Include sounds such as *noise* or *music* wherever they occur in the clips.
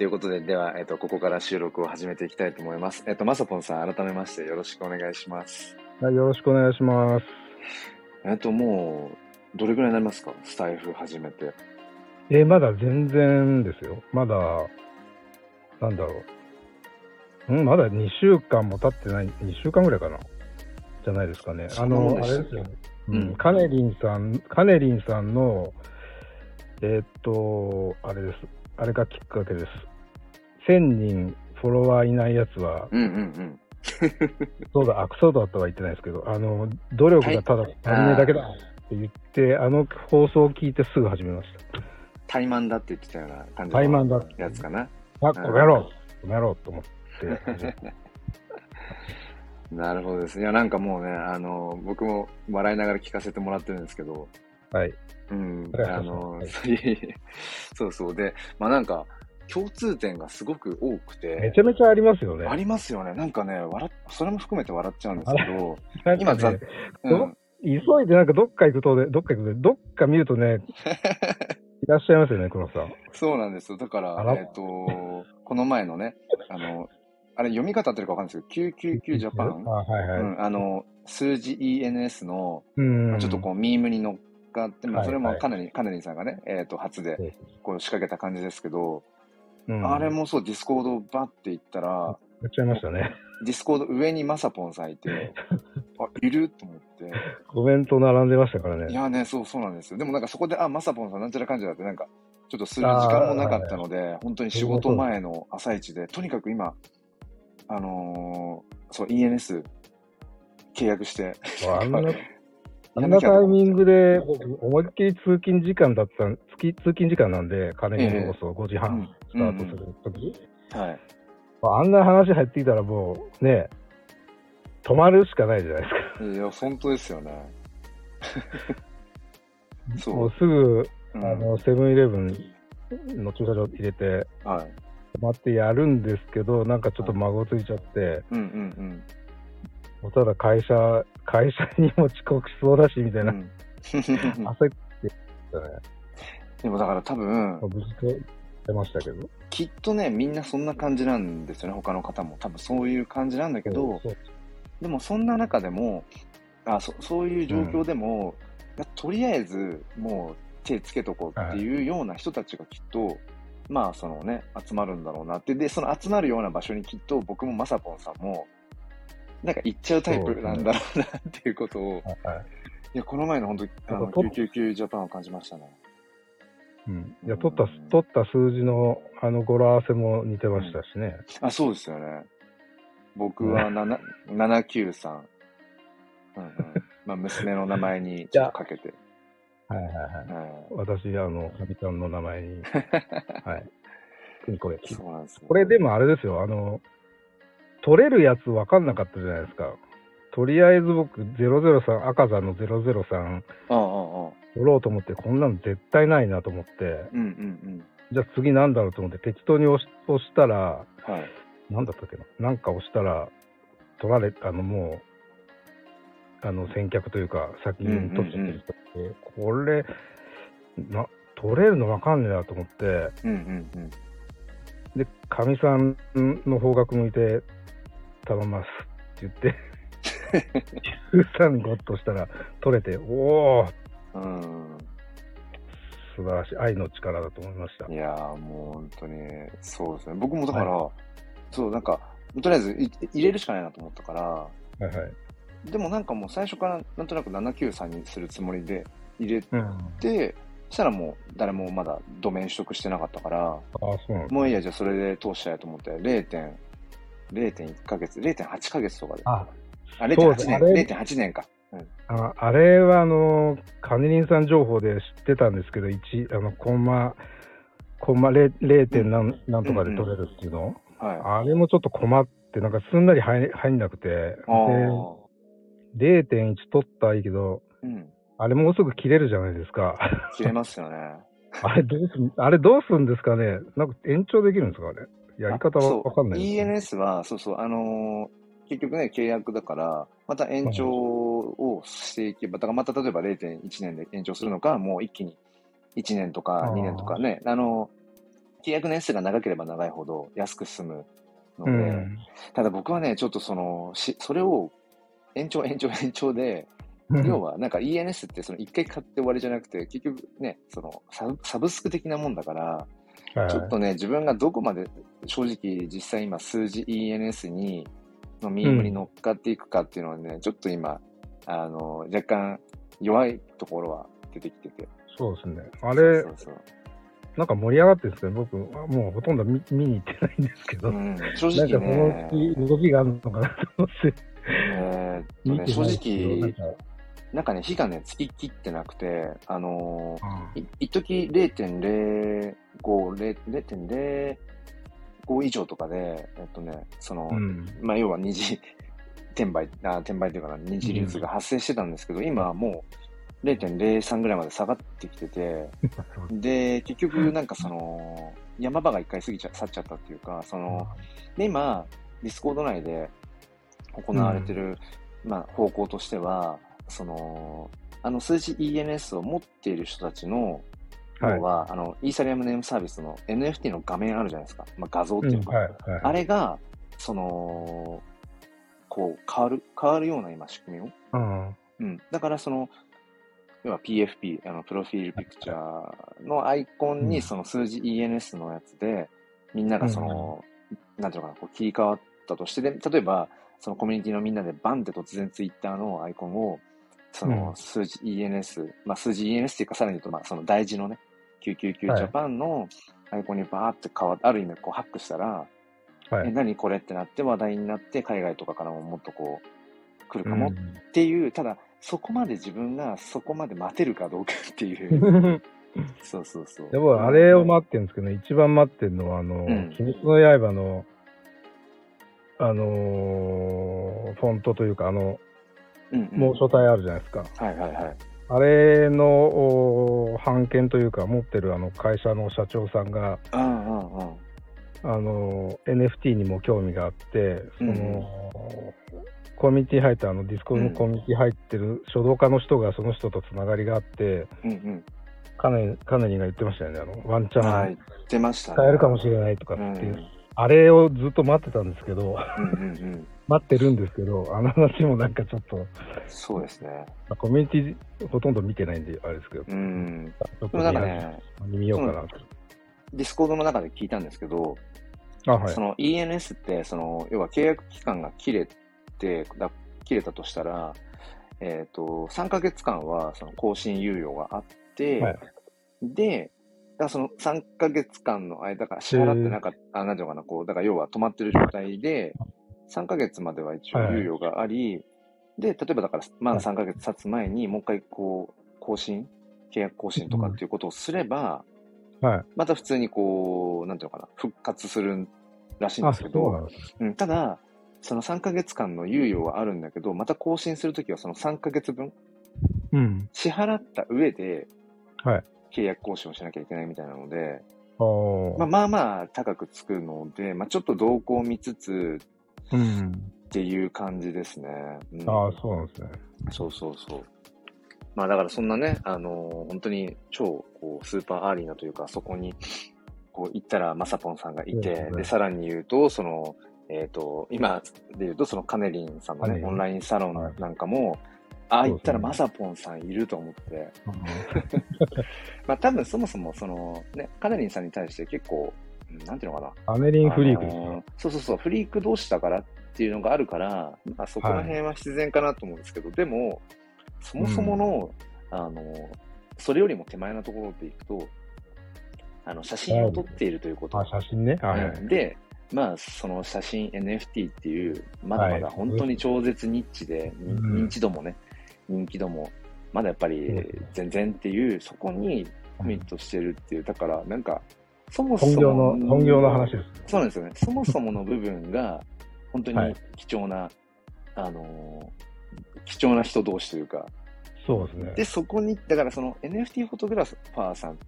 ということで、では、えっ、と、ここから収録を始めていきたいと思います。えっ、と、まさぽんさん、改めましてよろしくお願いします。はい、よろしくお願いします。えっ、と、もう、どれぐらいになりますか？スタイフ始めて。えーまだ全然ですよ。まだ、なんだろう。んまだ2週間も経ってない、2週間ぐらいかな。じゃないですかね。あの、あれですよね。ううんん、カネリンさん、カネリンさんの、えーっと、あれです。あれがきっかけです。1000人フォロワーいないやつは、うんうんうん。そうだ、あ、クソだとは言ってないですけど、あの、努力がただ足りないだけだって言って、あの放送を聞いてすぐ始めました。怠慢だって言ってたような感じ怠慢だのやつかな。あ、この野郎この野郎と思って。*laughs* なるほどです。いや、なんかもうね、あの、僕も笑いながら聞かせてもらってるんですけど、はい。うんあの、ざいそうそう。で、まあなんか、共通点がすごく多くて、めちゃめちゃありますよね。ありますよね。なんかね、笑っ、それも含めて笑っちゃうんですけど、なんか今ざね、うん、急いでなんかどっか行くとね、どっか行くと、どっか見るとね、*laughs* いらっしゃいますよね、黒さん。そうなんですよ。だからえっ、と、この前のね、あの、あれ読み方合ってるかわかんないですけど、999ジャパン、あ、はいはい。うん、あの、数字 ENS の、うん。まあちょっとこう、ミームに乗っかって、まあ、はいそれもはいかなり、かなりさんがね、えっ、と、初で、こう、仕掛けた感じですけど、うん、あれもそう、ディスコードバッて行ったら、やっちゃいましたね。ディスコード上にマサポンさんいて、*laughs* あ、いる？と思って、コメント並んでましたからね。いやね、そう、そうなんですよ。でもなんかそこで、あ、マサポンさんなんちゃらかんちゃらってなんか、ちょっとする時間もなかったので、本当に仕事前の朝一で、とにかく今、あのーそう、ENS 契約して、あんな、あやんなタイミングで、僕思いっきり通勤時間だった、月通勤時間なんで、金にこそ5時うん半スタートするとき、はい。あんな話入ってきたらもう、ね、止まるしかないじゃないですか。いや、本当ですよね。*laughs* そう。もうすぐ、うんあの、セブンイレブンの駐車場入れて、はい。止まってやるんですけど、なんかちょっと孫ついちゃって、うんうんもうただ会社、会社にも遅刻しそうだし、みたいな、うん。う *laughs* ん *laughs* 焦ってたね。でもだから多分、無事と出ましたけど。きっとね、みんなそんな感じなんですよね、他の方も。多分そういう感じなんだけど、でもそんな中でも、あそそういう状況でも、いやとりあえずもう手つけとこうっていうような人たちがきっと、まあそのね、集まるんだろうなって。で、その集まるような場所にきっと僕もまさぽんさんも、なんか行っちゃうタイプなんだろうなっていうことを、はいはいいや、この前の本当あの、なんかと999ジャパンを感じましたね。うん、いや取った取った数字のあの語呂合わせも似てましたしね。あ、そうですよね。僕は7 793。うんうん。*laughs* まあ、娘の名前にちょっとかけて。はいはいはい。はい私、あの、かみちゃんの名前に。*laughs* はい。国これ。そうなんですよこれでもあれですよ、あの、取れるやつ分かんなかったじゃないですか。とりあえず僕、003、赤座の003うんうんうん。取ろうと思って、こんなの絶対ないなと思って、うんうんじゃあ次なんだろうと思って適当に押し押したら、うん。はい。なんだったっけな、なんか押したら、取られ、あの、もう、あの、先客というか、先に取ってる人って、これ、な、取れるのわかんねえなと思って、うんうんうん。で、かみさんの方角向いて、頼みますって言って、*laughs* 13ゴッとしたら取れて、おー、うん。素晴らしい。愛の力だと思いました。いやーもう本当に、そうですね。僕もだから、そう、なんか、とりあえずい入れるしかないなと思ったから、はいはい。でもなんかもう最初からなんとなく793にするつもりで入れうん。したらもう誰もまだドメイン取得してなかったから、あ、そうなんだ。もういいや、じゃあそれで通したいと思って、0. 0.1ヶ月、0.8ヶ月とかで。あ、あ、0.8そうです年、あれ0.8年か。うん。ああれは、あの、カネリンさん情報で知ってたんですけど、1、あの、コンマ、コンマ 0. 0. 点何なんとかで取れるっていうの、はい。あれもちょっと困って、なんかすんなり入入んなくて、で、0.1取ったらいいけど、うん。あれもうすぐ切れるじゃないですか。切れますよね。*laughs* あれどうすん、あれどうするんですかね？なんか延長できるんですかあれ。やり方はわかんないです、ENS は、そうそう、あのー結局ね、契約だから、また延長をしていけば、だからまた例えば0.1年で延長するのか、もう一気に1年とかあー。2年とかね、あの契約年数が長ければ長いほど安く済むので、うん。ただ僕はね、ちょっとその、しそれを延長延長延長で、要はなんか ENS ってその一回買って終わりじゃなくて、結局ね、そのサブスク的なもんだから、はい。ちょっとね、自分がどこまで正直実際今数字 ENS に、のミームに乗っかっていくかっていうのはね、ちょっと今、あの、若干弱いところは出てきてて。そうですね。あれそ、うそうなんか盛り上がってるんですけど、僕、もうほとんど見見に行ってないんですけど、そう。うん、正なん直かそのね、動きがあるのかなと思って、えーね、正直、か、なんかね、火がね、つききってなくて、あのーあい一時0.05、0 0.05以上とかで、えっとね、その、うん。まあ、要は二次 *laughs* 転売、あ転売というかな、二次流通が発生してたんですけど、今はもう0.03ぐらいまで下がってきてて、*laughs* で、結局なんかその、山場が一回過ぎちゃ、去っちゃったっていうか、その、で、今、ディスコード内で行われてる、まあ、方向としては、その、あの数字 ENS を持っている人たちの、はい要は、あの、イーサリアムネームサービスの NFT の画面あるじゃないですか。まあ、画像ってうん、いうか、はい、はい。あれが、その、こう、変わる、変わるような今仕組みを。うん。うん。だからその、要は PFP、あの、プロフィールピクチャーのアイコンうんにその数字 ENS のやつで、みんながその、なんていうのかな、こう切り替わったとして、で、例えば、そのコミュニティのみんなでバンって突然ツイッターのアイコンを、そのうん数字 ENS、まあ数字 ENS っていうかさらに言うと、まあその大事のね、999ジはいャパンのアイコンにバーって変わって、ある意味こうハックしたら、え、はい。何これってなって話題になって、海外とかからももっとこう、来るかもっうんていう、ただ、そこまで自分がそこまで待てるかどうかっていう。*laughs* そうそうそう。でも、あれを待ってるんですけどね、一番待ってるのは、あの、ん鬼滅の刃の、あのーフォントというか、あの、うんうん、もう書体あるじゃないですか。はいはいはい。あれのお版権というか、持ってるあの会社の社長さんが。あの、NFT にも興味があって、その、うんコミュニティ入って、あの、ディスコのコミュニティ入ってる書道家の人がその人とつながりがあって、うんうん。カネが言ってましたよね、あの、ワンチャンはい。出ましたね。使えるかもしれないとかうん。っていう、うんあれをずっと待ってたんですけど、うんうん。待ってるんですけど、あの話もなんかちょっと、そうですね。まあコミュニティほとんど見てないんで、あれですけど、うん。ちょっとでもなんかね、見見ようかなと。ディスコードの中で聞いたんですけど、あ、はいそ。の ENS って、その、要は契約期間が切れて、だ切れたとしたら、えっ、と、3ヶ月間はその更新猶予があって、はいで、だからその3ヶ月間の間から支払ってなかった、あ、なんていうのかな、こう、だから要は止まってる状態で、3ヶ月までは一応猶予があり、で、例えばだから、まだ3ヶ月経つ前にもう一回こう、更新、契約更新とかっていうことをすれば、はい。また普通にこう、なんていうのかな、復活するらしいんあ、ですけど、そう。うん、ただ、その3ヶ月間の猶予はあるんだけど、また更新するときはその3ヶ月分うん。支払った上ではい。契約更新をしなきゃいけないみたいなので、まあ、まあまあ高くつくので、まあ、ちょっと動向を見つつうん。っていう感じですね。うんああ、そうなんですね。そうそうそう。まあだからそんなね、あのー本当に超こう super early なというか、そこにこう行ったらまさぽんさんがいて、うんで、さらに言うと、その、えっ、と、今で言うと、そのカネリンさんのね、オンラインサロンなんかも、ああ、行ったらまさぽんさんいると思って、まあ多分そもそもそのね、カネリンさんに対して結構、うんなんていうのかな。アメリンフリークですか、あのーそうそうそう、フリーク同士だからっていうのがあるから、まあ、そこら辺は必然かなと思うんですけど、でも、そもそもの、あのーそれよりも手前のところでいくと、あの、写真を撮っているということ。あ、写真ね。はい。はい。うんで、まあ、その写真 NFT っていう、まだまだはい。本当に超絶ニッチで、にうん。認知度もね、人気度も、まだやっぱり全然っていう、そこにコミットしてるっていう、だからなんか、そもそ本業もの、本業の話です。そうなんですよね。そもそもの部分が、本当にはい貴重な、あのー貴重な人同士というか、そうですね。で、そこに、だからその NFT フォトグラファーさん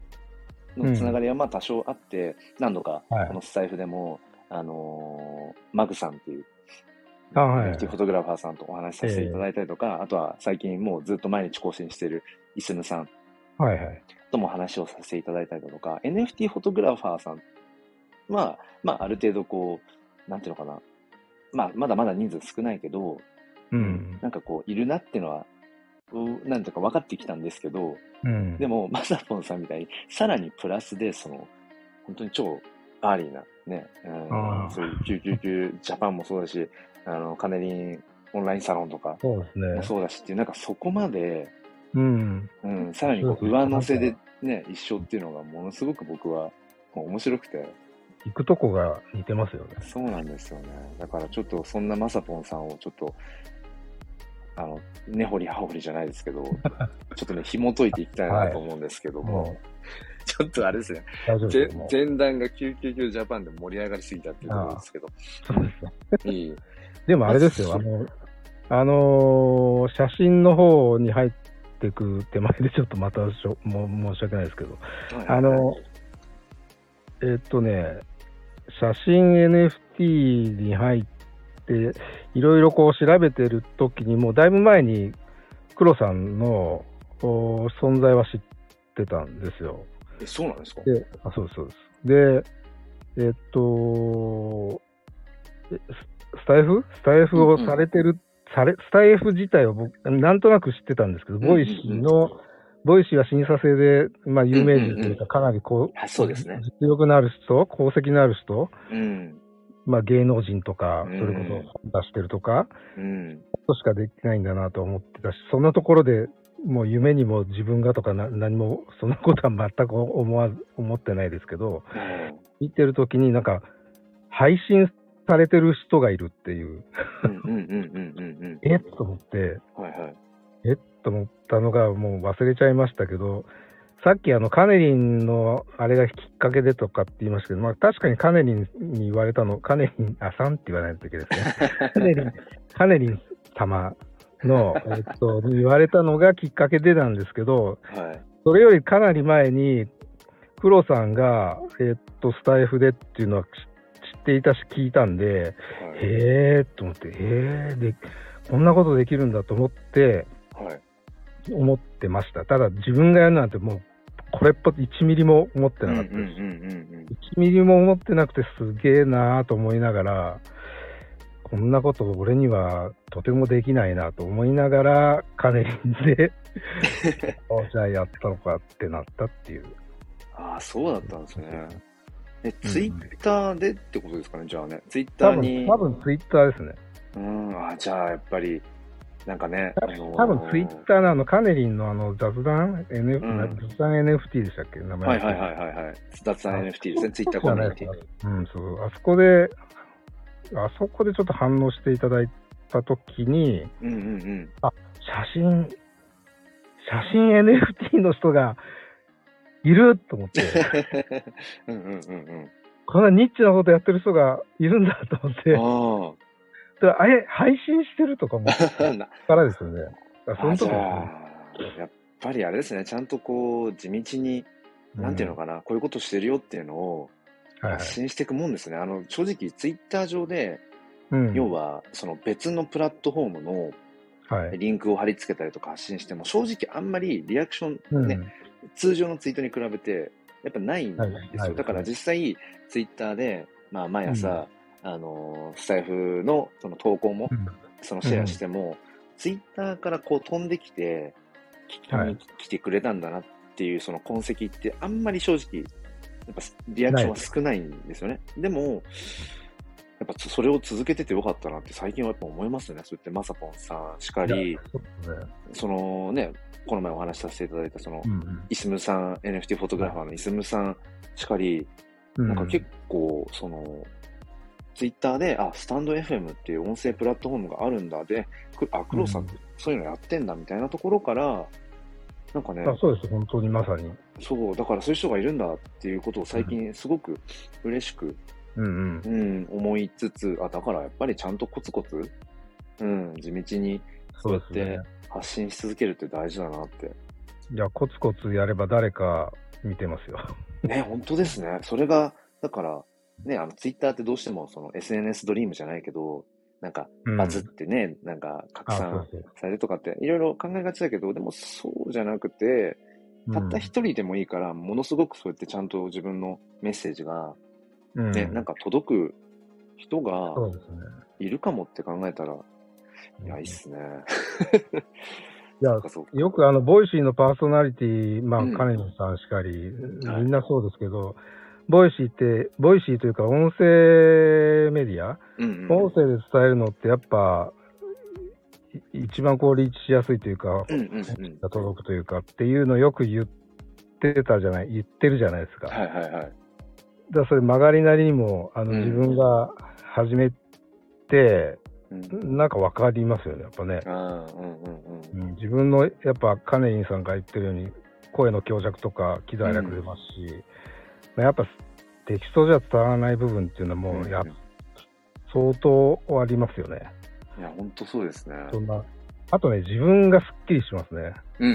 のつながりはまあ多少あって、何度かはいこのスタイフでも、あのーマグさんっていうあ、はい。NFT フォトグラファーさんとお話しさせていただいたりとか、あとは最近もうずっと毎日更新しているイスムさんはいはい。とも話をさせていただいたりだとか、NFT フォトグラファーさんは、まあ、ある程度こう、なんていうのかな。まあ、まだまだ人数少ないけど、うん。なんかこう、いるなっていうのは、うなんとか分かってきたんですけど、うん。でも、マサポンさんみたいに、さらにプラスで、その、本当に超early な、ね、そういう999ジャパンもそうだし、あの、カネリンオンラインサロンとかも。そうだしっていう、なんかそこまで、うん。うん、さらにこそうう上乗せでね、一緒っていうのがものすごく僕は面白くて、行くとこが似てますよね。そうなんですよね。だからちょっとそんなまさぽんさんをちょっと、あの、根掘り葉掘りじゃないですけど、*laughs* ちょっとね、紐解いていきたいなと思うんですけども、もちょっとあれですね、う、大丈夫ぜです前段が999ジャパンで盛り上がりすぎたっていうことですけど、そうですね。いい。でもあれですよ、あの、あのー写真の方に入ってく手前でちょっとまたしょも申し訳ないですけど、あの、えっとね、写真 NFT に入って、いろいろこう調べてる時に、もうだいぶ前に黒さんのお存在は知ってたんですよ。えそうなんですか？で、あ、そうです、そうです。で、えっと、えススタエフ？スタエフをされてる、され、スタエフ自体は僕、なんとなく知ってたんですけど、うんうんボイシーの、ボイシーは審査制で、まあ、有名人というか、かなりこう、あそうですね。実力のある人、功績のある人、うん。まあ、芸能人とか、うんそれこそ本出してるとか、うん。としかできないんだなと思ってたし、そんなところでもう夢にも自分がとかな何も、そんなことは全く思わず、思ってないですけど、見てるときになんか、配信されてる人がいるっていう。えっと思って、はいはい。えっと思ったのがもう忘れちゃいましたけど、さっきあのカネリンのあれがきっかけでとかって言いましたけど、まあ確かにカネリンに言われたの、カネリン、あ、さんって言わないといけないですね。*laughs* カネリン、カネリン様の、えっと、に言われたのがきっかけでなんですけど、はい。それよりかなり前に、黒さんが、えっと、スタイフでっていうのは知知っていたし聞いたんで、はいへーと思って、へーで、こんなことできるんだと思って、はい。思ってました。ただ自分がやるなんてもう、これっぽっ1ミリも思ってなんかったです。うんうん1ミリも思ってなくてすげえなーと思いながら、こんなこと俺にはとてもできないなと思いながら、カネリンで、おじゃあやったのかってなったっていう。ああ、そうだったんですね。え、うんツイッターでってことですかね、じゃあね。ツイッターに。多分ツイッターですね。うん、あじゃあやっぱり、なんかね、あのー多分ツイッターのあのカネリンのあの雑談、NF うん雑談 NFT でしたっけ？名前。はいはいはいはいはい。雑談 NFT ですね、ツイッターコミュニティ。うん、そう。あそこで、あそこでちょっと反応していただいたときに、うんうんうん。写真、写真 NFT の人がいると思って、*laughs* うんうんうんこんなニッチなことやってる人がいるんだと思って、うん。であれ、配信してるとか思ってああ。*laughs* なからですよね。あその時あじゃあやっぱりあれですね、ちゃんとこう、地道に、なんていうのかな、こういうことしてるよっていうのを発信していくもんですね。あの、正直、ツイッター上で、うん、要は、その別のプラットフォームのはい。リンクを貼り付けたりとか発信しても、正直あんまりリアクションうん。ね、通常のツイートに比べて、やっぱないんですよ。はいはいだから実際、ツイッターで、まあ、毎朝、あのー、スタイフのその投稿も、うん。そのシェアしても、ツイッターからこう飛んできて、聞きにはい。来てくれたんだなっていうその痕跡って、あんまり正直、やっぱリアクションは少ないんですよね。でも、やっぱそれを続けててよかったなって最近はやっぱ思いますね。そうやってまさぽんさんしかり、そのね、この前お話しさせていただいたその、うんイスムさん、NFT フォトグラファーのイスムさんしかり、うん。なんか結構、その、ツイッターで、あ、スタンド FM っていう音声プラットフォームがあるんだで、くあ、黒さんってそういうのやってんだみたいなところから、なんかね、あそうです、本当にまさに。そう、だからそういう人がいるんだっていうことを最近すごく嬉しく、うんうんう。ん、思いつつ、あ、だからやっぱりちゃんとコツコツ、うん、地道にそうですねやって。発信し続けるって大事だなって。いや、コツコツやれば誰か見てますよ。*laughs* ね、本当ですね。それが、だから、ね、あの、ツイッターってどうしてもその SNS ドリームじゃないけど、なんか、うんバズってね、なんか拡散。されるとかって、いろいろ考えがちだけど、でもそうじゃなくて、たった一人でもいいから、ものすごくそうやってちゃんと自分のメッセージが、うん。ね、なんか届く人が。いるかもって考えたら、いや、いいっすね。いや *laughs* よくあの、ボイシーのパーソナリティ、まあうん、カネリンさんしかり、はい。みんなそうですけど、ボイシーって、ボイシーというか音声メディア、音声で伝えるのってやっぱ、い一番こうリーチしやすいというか、うんうんうん。が届くというかっていうのをよく言ってたじゃない、言ってるじゃないですか。はいはいはい。だからそれ曲がりなりにも、あの、うん自分が始めて、うん、なんかわかりますよね、やっぱね。うんうんうん。うん自分の、やっぱカネリンさんが言ってるように、声の強弱とか喜怒哀楽出ますし、まあやっぱテキストじゃ伝わらない部分っていうのはもう、やうんうん相当ありますよね。いや、ほんとそうですね。そんな。あとね、自分がすっきりしますね。うんうん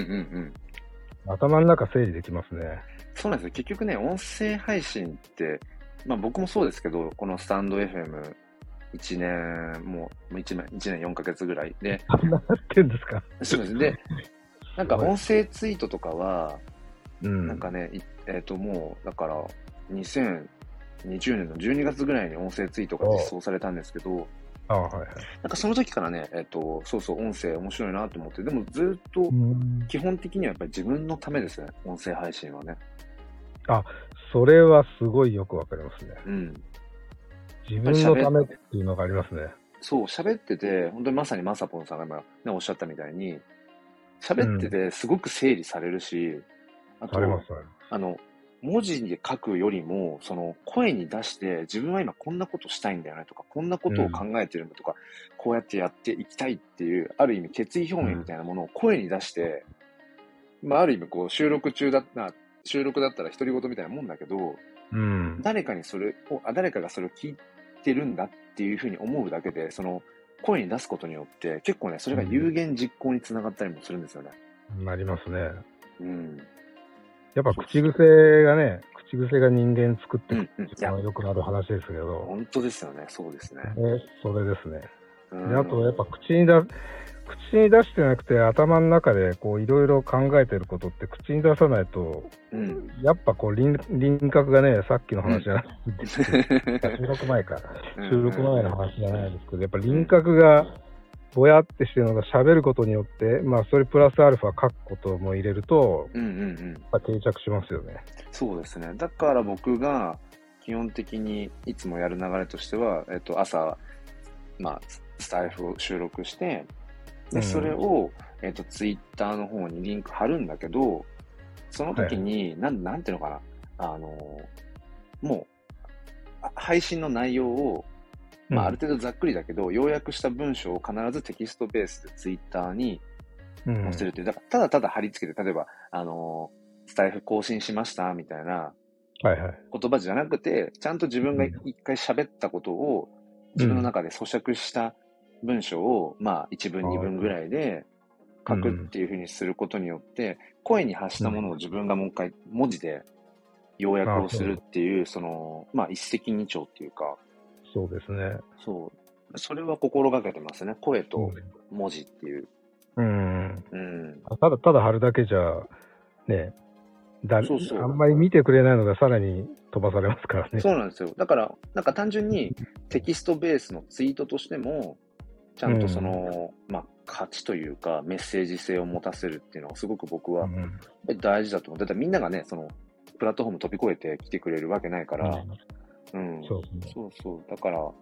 うん。頭の中整理できますね。そうなんですよ。結局ね、音声配信って、まあ僕もそうですけど、このスタンド FM1 年、もう1年、一年4ヶ月ぐらいで、あんななってんですか？そうです。で、なんか音声ツイートとかは、うん。なんかね、いえっ、ともう、だから、2020年の12月ぐらいに音声ツイートが実装されたんですけど、あはいはい。なんかその時からね、えっ、と、そうそう、音声面白いなと思って、でもずっとうん基本的にはやっぱり自分のためですね、音声配信はね。それはすごいよくわかりますね。うん。自分のためっていうのがありますね。そう、喋ってて、本当にまさにまさぽんさんが今、ね、おっしゃったみたいに、喋っててすごく整理されるし、あとあります、あ。あの、文字で書くよりも、その声に出して、自分は今こんなことしたいんだよねとか、こんなことを考えてるんだとか、こうやってやっていきたいっていう、ある意味決意表明みたいなものを声に出して、まあある意味こう収録中だった、収録だったら独り言みたいなもんだけど、うん。誰かにそれを、あ、誰かがそれを聞いてるんだっていうふうに思うだけで、その声に出すことによって、結構ね、それが有言実行につながったりもするんですよね。なりますね。うん。やっぱ口癖がね、口癖が人間作っていくうんうんっていうのはよくなる話ですけど、本当ですよね。そうですね。ねそれですね。うんであと、やっぱ口に出、口に出してなくて頭の中でこういろいろ考えてることって口に出さないと、うん。やっぱこう輪輪郭がね、さっきの話じゃない、収録前か。収録前の話じゃないですけど、やっぱ輪郭がぼやってしてるのが喋ることによって、まあそれプラスアルファ書くことも入れると、うんうんうん。やっぱ定着しますよね。そうですね。だから僕が基本的にいつもやる流れとしては、えっと、朝、まあ、スタイフを収録して、で、うんそれを、えっと、ツイッターの方にリンク貼るんだけど、その時に、なん、なんていうのかな、あの、もう、あ配信の内容を、まあ、ある程度ざっくりだけど、要約した文章を必ずテキストベースでツイッターにうん。載せるっていう、だからただただ貼り付けて、例えば、あのスタイフ更新しましたみたいな。言葉じゃなくて、ちゃんと自分が一回喋ったことを、自分の中で咀嚼した文章を、まあ、一文二文ぐらいで書くっていうふうにすることによって、声に発したものを自分がもう一回文字で要約をするっていう、その、まあ、一石二鳥っていうか、そうですね。そう。それは心がけてますね。声と文字っていう。うん。うん。ただただ貼るだけじゃ、ね、だそうそうあんまり見てくれないのがさらに飛ばされますからね。そうなんですよ。だから、なんか単純にテキストベースのツイートとしても、ちゃんとその、まあ、価値というか、メッセージ性を持たせるっていうのはすごく僕は大事だと思う。だってみんながね、その、プラットフォーム飛び越えて来てくれるわけないから、うん。そうですね。そうそう。だから、やっ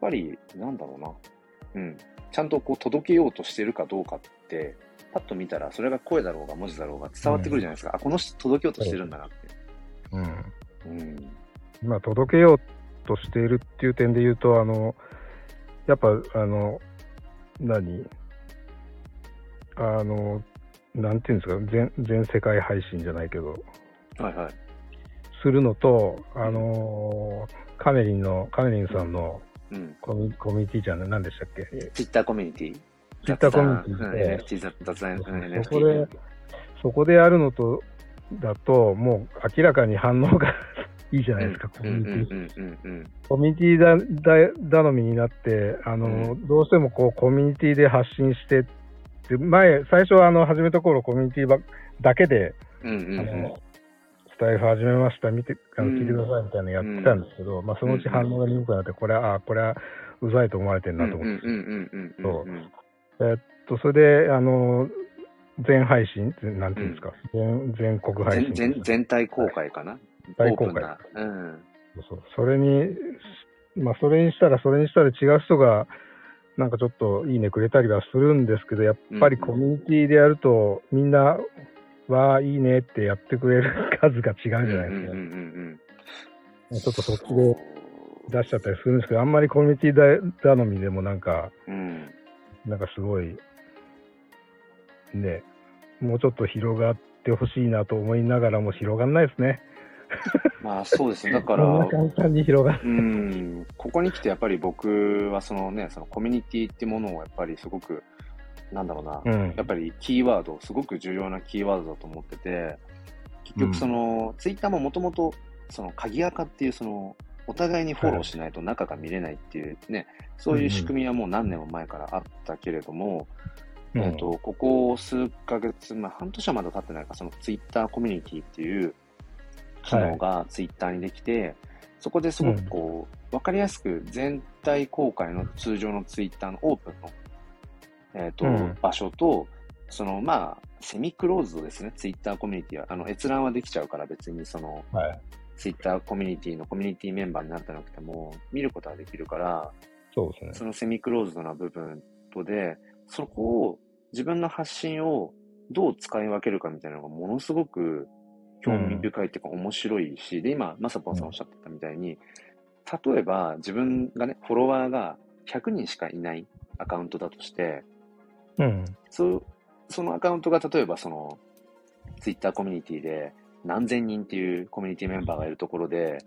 ぱり、なんだろうな。うん。ちゃんとこう届けようとしてるかどうかって、パッと見たら、それが声だろうが文字だろうが伝わってくるじゃないですか。あ、この人届けようとしてるんだなって。うん。うん。まあ、届けようとしているっていう点で言うと、あの、やっぱ、あの、何？あの、なんていうんですか、全全世界配信じゃないけど、はいはい。するのと、あの、カネリンの、カネリンさんのうん。コミコミュニティじゃない、何でしたっけ？ツイッターコミュニティ。ツイッター。コミュニティで、NFT 雑雑談、うん、そ NFT。こで、そこでやるのと、だと、もう明らかに反応が *laughs* いいじゃないですか、コうん。ミュニティ。コミュニティだだ頼みになって、あの、うどうしてもこうコミュニティで発信してって、前、最初はあの始めた頃コミュニティばだけで、あのスタイフ始めました、見て、あの聞いてくださいみたいなのやってたんですけど、まあそのうち反応が鈍くなって、これは、あこれはうざいと思われてるなと思って、うんうんうんうんうんうん。えっと、それで、あの、全配信、全なんていうんですか、全全国配信。全全全体公開かな？大公開。うん。そうそう。それに、まあ、それにしたら、それにしたら違う人が、なんかちょっといいねくれたりはするんですけど、やっぱりコミュニティでやると、みんなは、いいねってやってくれる数が違うじゃないですか。うんうんうんうんちょっとそっちで出しちゃったりするんですけど、あんまりコミュニティ頼みでもなんか、うん。なんかすごい、ね、もうちょっと広がってほしいなと思いながらも広がんないですね。まあそうですね。だから、簡単に広がる。うん、ここに来てやっぱり僕はそのね、そのコミュニティってものをやっぱりすごく、なんだろうな、うん。やっぱりキーワード、すごく重要なキーワードだと思ってて、結局その、ツイッターももともと、その鍵垢っていうその、お互いにフォローしないと中が見れないっていうね、そういう仕組みはもう何年も前からあったけれども、うん。えっ、と、ここ数ヶ月、まあ半年はまだ経ってないか、そのツイッターコミュニティっていう機能がツイッターにできて、そこですごくこう、わかりやすく全体公開の通常のツイッターのオープンの、えっ、と、うん場所と、そのまあ、セミクローズドですね、ツイッターコミュニティは。あの、閲覧はできちゃうから別にその、はい。ツイッターコミュニティのコミュニティメンバーになってなくても、見ることはできるから、そうですね。そのセミクローズドな部分とで、そこを自分の発信をどう使い分けるかみたいなのがものすごく興味深いっていうか面白いし、で、今、まさぽんさんおっしゃってたみたいに、例えば自分がね、フォロワーが100人しかいないアカウントだとして、うん。そう、そのアカウントが例えばその、ツイッターコミュニティで何千人っていうコミュニティメンバーがいるところで、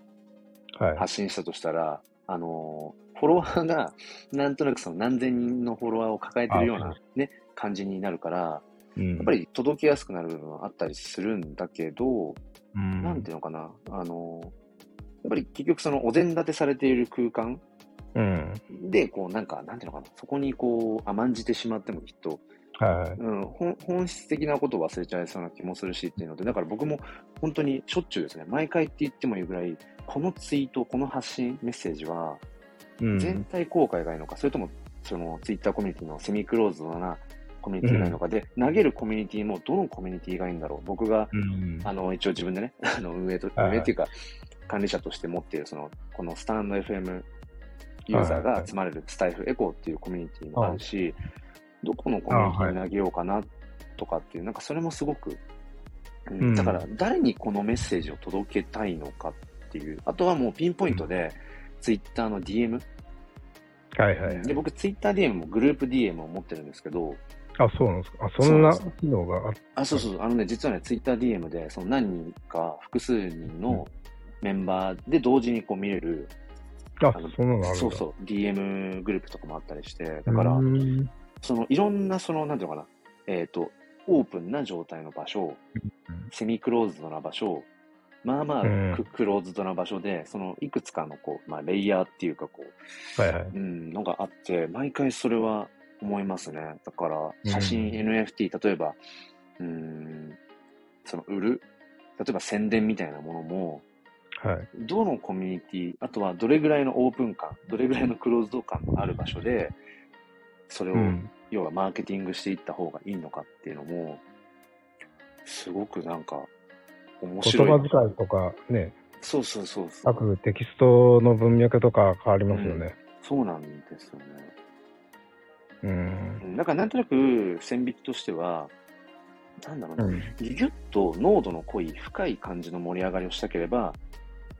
はい。発信したとしたら、あのーフォロワーが、なんとなくその何千人のフォロワーを抱えてるようあなね、感じになるから、うんやっぱ、り届けやすくなる部分はあったりするんだけど、うん、なんていうのかな、あのーやっぱり結局そのお膳立てされている空間うん。で、こうなんか、なんていうのかな、そこにこう甘んじてしまってもきっと、はい。うん、本本質的なことを忘れちゃいそうな気もするしっていうので、だから僕も本当にしょっちゅうですね、毎回って言ってもいいぐらい、このツイート、この発信、メッセージは、うん。全体公開がいいのか、それともそのツイッターコミュニティのセミクローズドなコミュニティがいいのかで、投げるコミュニティもどのコミュニティがいいんだろう。僕が、うん。あの、一応自分でね、*laughs* あの、運営と、はい運営っていうか、管理者として持っている、その、このスタンド FM ユーザーが集まれるスタイフエコーっていうコミュニティもあるし、どこのコミュニティに投げようかなとかっていう、なんかそれもすごく、うんうん。だから誰にこのメッセージを届けたいのかっていう、あとはもうピンポイントで、ツイッターの DM、はいはい。で、僕、ツイッター DM もグループ DM を持ってるんですけど、あ、そうなんですか？あ、そんな機能があっあ、そうそう、あのね、実はね、ツイッター DM で、その何人か、複数人のメンバーで同時にこう見れる、ああの、そんなのあるんだ。そうそう、DM グループとかもあったりして、だうから、ん。そのいろんな、その、なんていうのかな、えっ、と、オープンな状態の場所、セミクローズドな場所、まあまあうんク、クローズドな場所で、そのいくつかのこう、まあ、レイヤーっていうか、こう、はいはい。うん、のがあって、毎回それは思いますね。だから、写真、うん NFT、例えば、うん、その売る、例えば宣伝みたいなものも、はい。どのコミュニティ、あとはどれぐらいのオープン感、どれぐらいのクローズド感のある場所で、それを、うん。要はマーケティングしていった方がいいのかっていうのも、すごくなんか、面言白い。葉遣いとかね、そうそうそうそう。各テキストの文脈とか変わりますよね。そうなんですよね。うん。うんだからなんとなく線引きとしては、なんだろうな、うん。ギュッと濃度の濃い深い感じの盛り上がりをしたければ、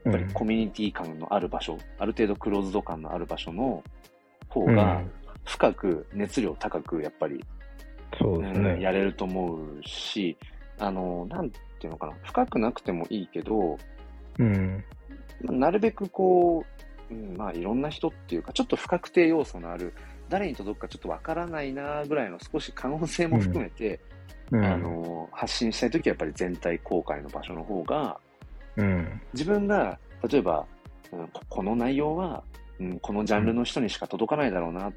やっぱりコミュニティ感のある場所、ある程度クローズド感のある場所の方うんが、深く熱量高くやっぱり、そうですね。うんやれると思うし、あの、なんていうのかな、深くなくてもいいけど、うん。まあなるべくこう、うん、まあいろんな人っていうか、ちょっと不確定要素のある、誰に届くかちょっとわからないなぐらいの少し可能性も含めて、うん。あの、発信したいときはやっぱり全体公開の場所の方が、うん。自分が、例えば、うんここの内容は、うん、このジャンルの人にしか届かないだろうなっ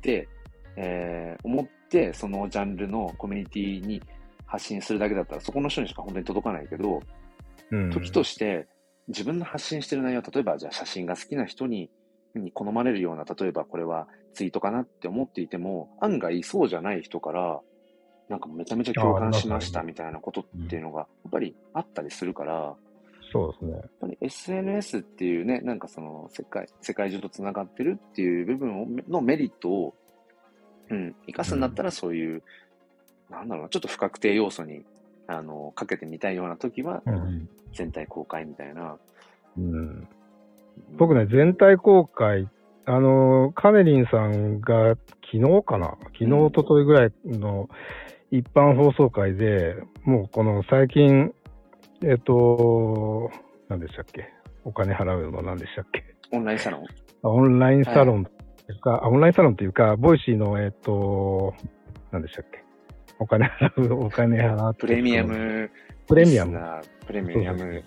て、えー思って、そのジャンルのコミュニティに発信するだけだったら、そこの人にしか本当に届かないけど、うん時として、自分の発信してる内容、例えばじゃあ写真が好きな人に、に好まれるような、例えばこれはツイートかなって思っていても、案外そうじゃない人から、なんかめちゃめちゃ共感しましたみたいなことっていうのが、やっぱりあったりするから、やそうですね。っぱり SNS っていうね、なんかその世界、世界中と繋がってるっていう部分をのメリットを、うん、生かすんだったらそういう、なんだろうな、ちょっと不確定要素に、あの、かけてみたいような時は、うん。全体公開みたいな。うん、僕ね、全体公開、あの、カネリンさんが昨日かな？昨日、うん一昨日ぐらいの一般放送会で、もうこの最近、えっと、何でしたっけ？お金払うの何でしたっけ？オンラインサロン？あオンラインサロンっていうか、あオンラインサロンっていうか、ボイシーの、えっと、何でしたっけ？お金払う、*laughs* お金払って。プレミア。ム、プレミアム。プレミアム、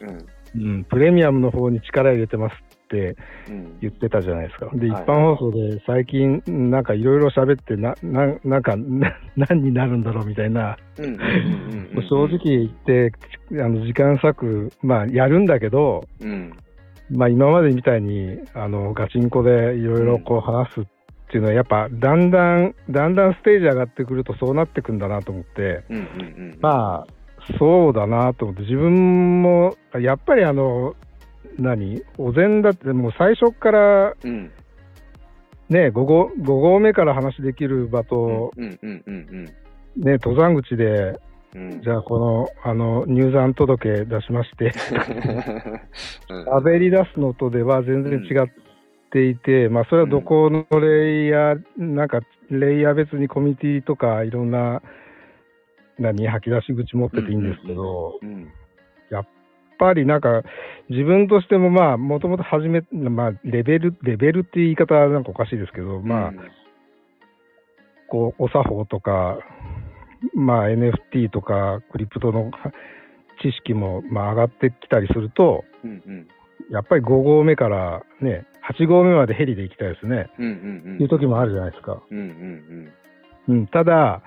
うん。うん、プレミアムの方に力入れてますってうん。言ってたじゃないですか。で、一はい般放送で最近、なんかいろいろ喋ってな、な、なんか、な *laughs* 何になるんだろうみたいな、うんうんうんうんうん正直言って、あの、時間割く、まあ、やるんだけど、うん。まあ、今までみたいに、あの、ガチンコでいろいろこう話すっていうのは、やっぱ、だんだん、だんだんステージ上がってくるとそうなってくんだなと思って、うんうんうん。まあ、そうだなと思って、自分も、やっぱりあの、何？お膳だって、もう最初からうん。ね、5号 ,5 合目から話できる場と、うんうんうんうんね、登山口で、うん。うん。じゃあこの、あの、入山届出しまして、*laughs* うん喋り出すのとでは全然違っていて、まあそれはどこのレイヤー、なんかレイヤー別にコミュニティとかいろんな、何、吐き出し口持ってていいんですけど、うん。やっぱりなんか、自分としてもまあ、もともと始め、まあ、レベル、レベルっていう言い方はなんかおかしいですけど、まあ、こう、お作法とか、まあ、NFT とか、クリプトの知識も、まあ、上がってきたりすると、うんうんやっぱり5合目からね、8合目までヘリで行きたいですね。うんうんうん。いう時もあるじゃないですか。うんうんうん。ただ、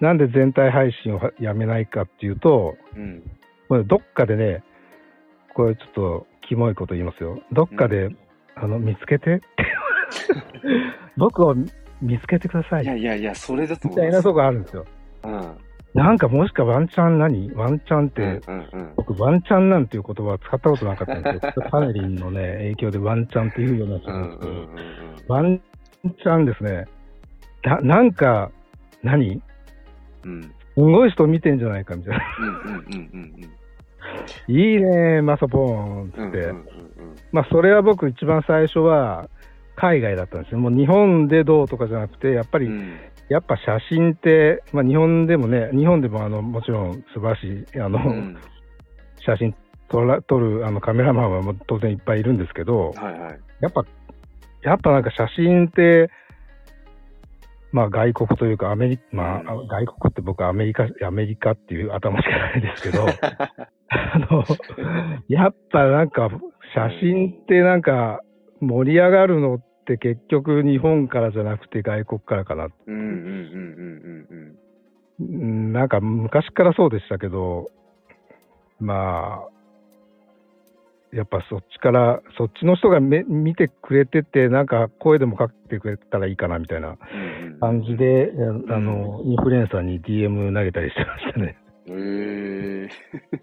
なんで全体配信をはやめないかっていうと、うん。どっかでね、これちょっとキモいこと言いますよ。どっかで、あの、見つけて？*laughs* 僕を見つけてください。いやいやいや、それだとみ思います。たいなとこあるんですよ。うん。なんかもしかワンチャン何？ワンチャンって、うんうんうん。僕ワンチャンなんていう言葉は使ったことなかったんですよ。*laughs* パネリンのね、影響でワンチャンっていうような人うなんんですけど、うんうんワンチャンですね。ななんか、何？うん。うんすごい人見てんじゃないかみたいな。うんうんうんうんいいねマサポーンっつうん。って。うんうんうんまあ、それは僕一番最初は海外だったんですよ。もう日本でどうとかじゃなくて、やっぱり、うんやっぱ写真って、まあ日本でもね、日本でもあの、もちろん素晴らしい、あの、うん写真撮ら撮るあのカメラマンはもう当然いっぱいいるんですけど、はいはい。やっぱ、やっぱなんか写真って、まあ外国というかアメリカ、まあうん外国って僕はアメリカ、アメリカっていう頭しかないですけど、*laughs* あの、やっぱなんか写真ってなんか盛り上がるのって結局日本からじゃなくて外国からかな。うんうんうんうんうんうんなんか昔からそうでしたけど、まあ、やっぱそっちから、そっちの人がめ見てくれてて、なんか声でもかけてくれたらいいかなみたいなうんうん。感じで、あの、インフルエンサーに DM 投げたりしてましたね。へえ。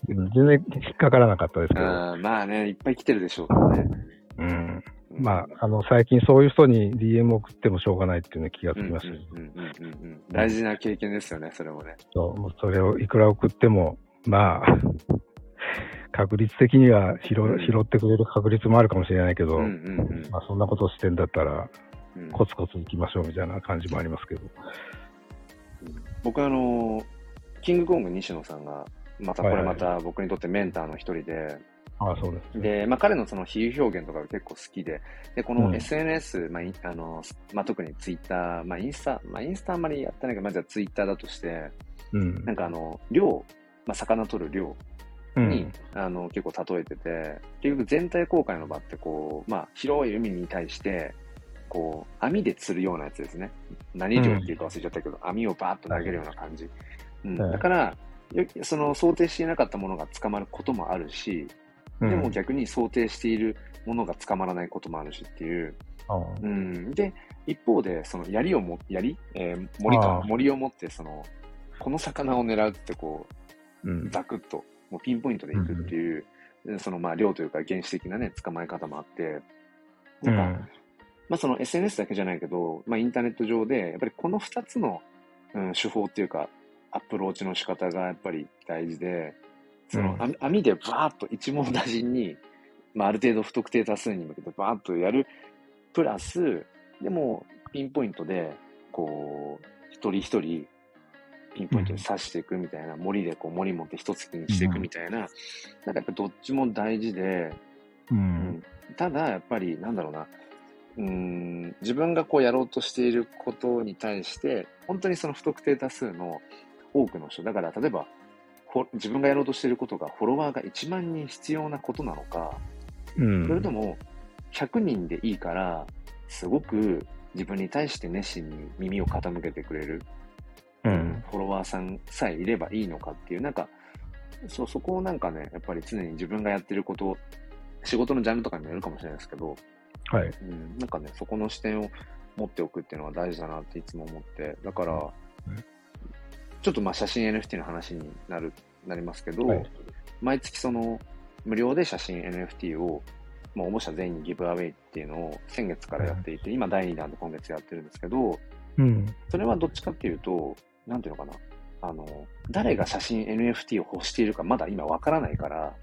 うん全然引っかからなかったですけど。あーまあね、いっぱい来てるでしょうからね。うん。まあ、あの、最近そういう人に DM 送ってもしょうがないっていうの気がつうんうんきました。うんうんうんうん大事な経験ですよね、それもね。そうもうそれをいくら送っても、まあ、確率的には拾うん。拾ってくれる確率もあるかもしれないけど、うんうんうん。まあ、そんなことをしてんだったら、うん。コツコツ行きましょうみたいな感じもありますけど。僕あの、キングコング西野さんが、またこれまた僕にとってメンターの一人で、ああ、そうです、ね。で、まあ、彼のその比喩表現とかが結構好きで、で、このうん。SNS、まあ、いあの、まあ、特にツイッター、まあ、インスタ、まあ、インスタあんまりやってないけど、まずはツイッターだとして、うん。なんかあの、量、まあ、魚取る量うん。に、あの、結構例えてて、結局全体公開の場ってこう、まあ、広い海に対して、こう、網で釣るようなやつですね。何漁っていうか忘れちゃったけど、網をバーッと投げるような感じ。うん。はい。だから、よその想定していなかったものが捕まることもあるし、でも逆に想定しているものが捕まらないこともあるしっていう。うん、で、一方で、その槍をも、槍？えー、森か、森を持って、その、この魚を狙うってこう、うん、ザクッと、もうピンポイントでいくっていう、うん、そのまあ量というか原始的なね、捕まえ方もあって、なんか、うん、まあその SNS だけじゃないけど、まあインターネット上で、やっぱりこの二つの、うん、手法っていうか、アプローチの仕方がやっぱり大事で、その、網でバーッと一網打尽に、まあ、ある程度不特定多数に向けてバーッとやる、プラス、でも、ピンポイントで、こう、一人一人、ピンポイントで刺していくみたいな、うん、森でこう森持って一月にしていくみたいな、うん、なんかやっぱどっちも大事で、うん、うん、ただやっぱりなんだろうな、うん、自分がこうやろうとしていることに対して、本当にその不特定多数の多くの人、だから例えば、自分がやろうとしていることがフォロワーが1万人必要なことなのか、うん、それとも100人でいいから、すごく自分に対して熱心に耳を傾けてくれる、うん、フォロワーさんさえいればいいのかっていう、なんか、そう、そこをなんかね、やっぱり常に自分がやってること、仕事のジャンルとかにもよるかもしれないですけど、はい。うん、なんかね、そこの視点を持っておくっていうのは大事だなっていつも思って、だから、うん。ちょっとまあ写真 NFT の話になる、なりますけど、はい、毎月その無料で写真 NFT を、もう応募者全員にギブアウェイっていうのを先月からやっていて、はい、今第2弾で今月やってるんですけど、うん、それはどっちかっていうと、なんていうのかな、あの、誰が写真 NFT を欲しているかまだ今わからないから、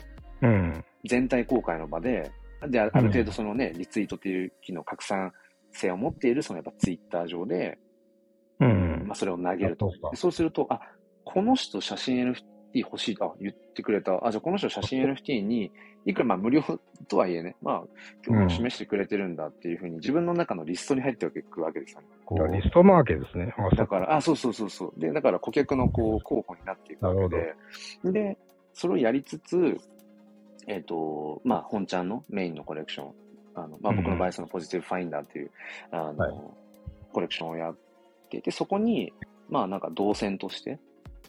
うん、全体公開の場で、で、ある程度そのね、リツイートっていう機能、拡散性を持っている、そのやっぱツイッター上で、うん、まあ、それを投げると。そうすると、あ、この人写真 NFT 欲しいと、あ、言ってくれた。あ、じゃあこの人写真 NFT に、いくらまあ無料とはいえね、まあ、興味を示してくれてるんだっていうふうに、自分の中のリストに入っていくわけですよね。リストマーケですね。だから、あ、そうそうそうそう。で、だから顧客のこう、候補になっていくわけで、で、それをやりつつ、えっ、ー、と、まあ、本ちゃんのメインのコレクション、あの、まあ、僕の場合、そのポジティブファインダーっていう、あの、はい、コレクションをやっていて、そこに、まあなんか動線として、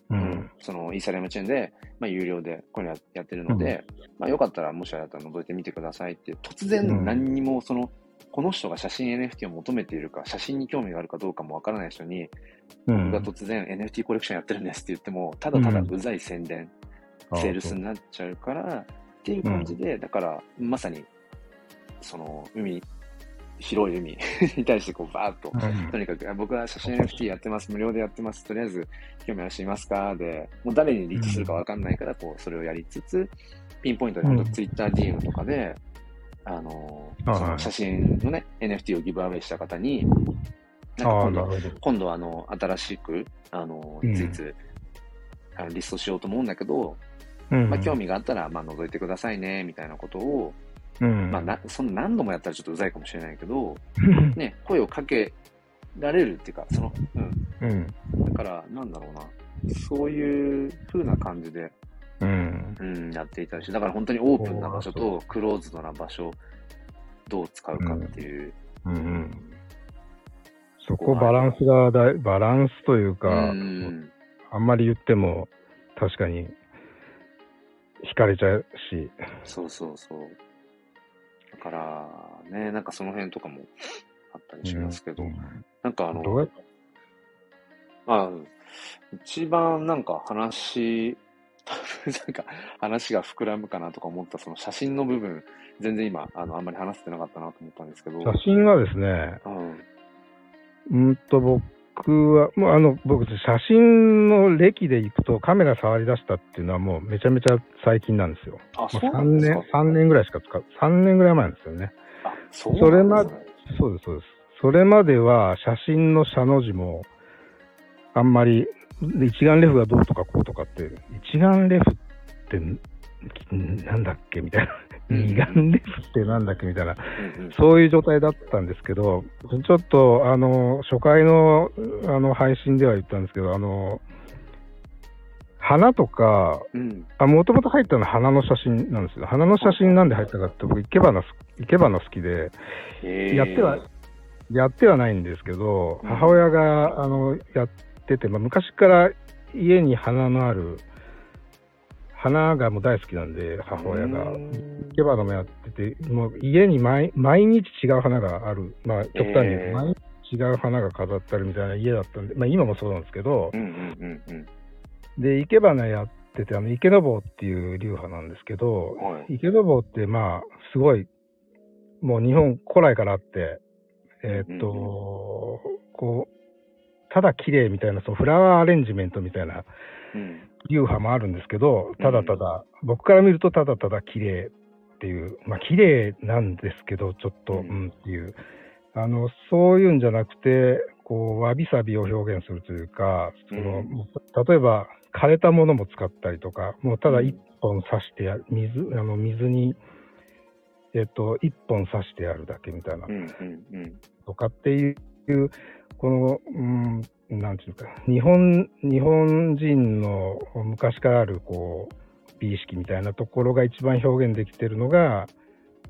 うん、そのイーサリアムチェーンで、まあ有料でこういうのやってるので、うん、まあよかったらもしあれだったら覗いてみてくださいって、突然何にもその、この人が写真 NFT を求めているか、写真に興味があるかどうかもわからない人に、うん、僕が突然 NFT コレクションやってるんですって言っても、ただただうざい宣伝、セールスになっちゃうから、っていう感じで、だから、まさに、その、海広い海 *laughs* に対してこうバーッと、うん、とにかく、僕は写真 NFT やってます、無料でやってます、とりあえず興味ある人いますか？で、もう誰にリーチするかわかんないから、こう、それをやりつつ、ピンポイントで、TwitterDM とかで、あのー、その写真のね、NFT をギブアウェイした方に、なんか今度今度あの、新しく、あの、いついつ、あのリストしようと思うんだけど、うん、まあ、興味があったら、まあ、覗いてくださいね、みたいなことを、うん、まあな、その何度もやったらちょっとうざいかもしれないけど、*laughs* ね、声をかけられるっていうか、その、うん。うん、だから、なんだろうな、そういう風な感じで、うん、うん、やっていたし、だから本当にオープンな場所とクローズドな場所、どう使うかっていう。うん、うん、そこバランスがだバランスというか、うん、あんまり言っても確かに惹かれちゃうし。そうそうそう。からね、なんかその辺とかもあったりしますけど、うん、なんかあの、まあ、一番なんか話、*laughs* なんか話が膨らむかなとか思ったその写真の部分、全然今、あの、あんまり話せてなかったなと思ったんですけど。写真はですね、うん、うんと僕僕は、もうあの、僕、写真の歴でいくとカメラ触り出したっていうのはもうめちゃめちゃ最近なんですよ。あ、そうなんですか ?3 年、3年ぐらいしか使う、3年ぐらい前なんですよね。あ、そうなんです、ね、それまで、そうです、そうです。それまでは写真の写の字も、あんまり、一眼レフがどうとかこうとかって、一眼レフってなんだっけみたいな。二眼レフってなんだっけみたいな、そういう状態だったんですけど、ちょっと、あの、初回の、あの、配信では言ったんですけど、あの、花とか、もともと入ったのは花の写真なんですよ。花の写真なんで入ったかって、僕、生け花、生け花好きで、やっては、やってはないんですけど、母親が、あの、やってて、まあ、昔から家に花のある花がもう大好きなんで、母親が。うん生け花もやってて、もう家に毎毎日違う花がある。まあ、極端に言うとえー毎日違う花が飾ってあるみたいな家だったんで、まあ今もそうなんですけどう、んうんうんで、生け花やってて、あの、池の坊っていう流派なんですけど、うん。はい。池の坊ってまあ、すごい、もう日本古来からあって、えーっと、うんうんこう、ただ綺麗みたいな、そのフラワーアレンジメントみたいなうん。流派もあるんですけど、ただただ、僕から見るとただただ綺麗っていう、まあ綺麗なんですけど、ちょっと、ううんん、っていう、あの、そういうんじゃなくて、こう、わびさびを表現するというか、その、うん。例えば、枯れたものも使ったりとか、もうただうん。一本刺してや、水、あの、水に、えっと、一本刺してやるだけみたいな。うんうんうん。とかっていう、この、うん、なんていうか、日本、日本人の昔からある、こう、美意識みたいなところが一番表現できてるのが、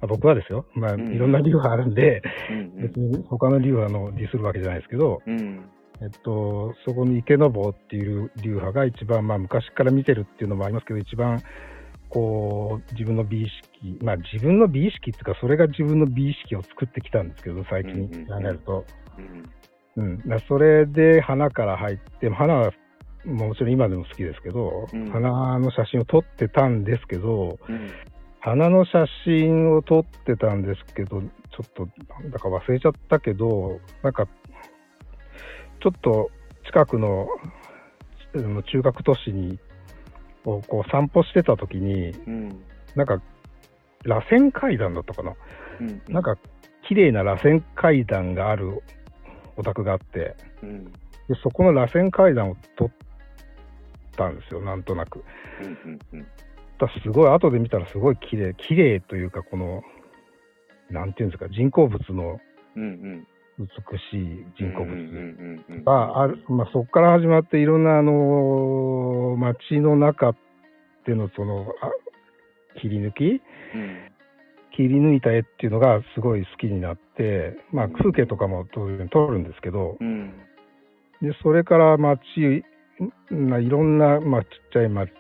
まあ僕はですよ。まあ、うんいろんな流派あるんで、うん別に他の流派のディスるわけじゃないですけど、うん。えっと、そこに池坊っていう流派が一番、まあ、昔から見てるっていうのもありますけど、一番、こう、自分の美意識、まあ、自分の美意識っていうか、それが自分の美意識を作ってきたんですけど、最近考えると。うん。うん。それで花から入って、花はもちろん今でも好きですけど、うん花の写真を撮ってたんですけど、うん。花の写真を撮ってたんですけど、ちょっと、なんだか忘れちゃったけど、なんか、ちょっと近くの中核都市に、こうこう散歩してた時に、うん。なんか、螺旋階段だったかな。うん。なんか、綺麗な螺旋階段があるお宅があって、うん。でそこの螺旋階段を撮ったんですよ、なんとなく。うん。うん。だからすごい、後で見たらすごい綺麗、綺麗というか、この、なんていうんですか、人工物のうん。うん。美しい人工物うん。うん。がある、まあ、そこから始まっていろんな、あのー街の中でのその、あ切り抜きうん。切り抜いた絵っていうのがすごい好きになって、まあ、風景とかも当然撮るんですけど、うん。で、それから街、まあ、いろんな、まあ、ちっちゃい街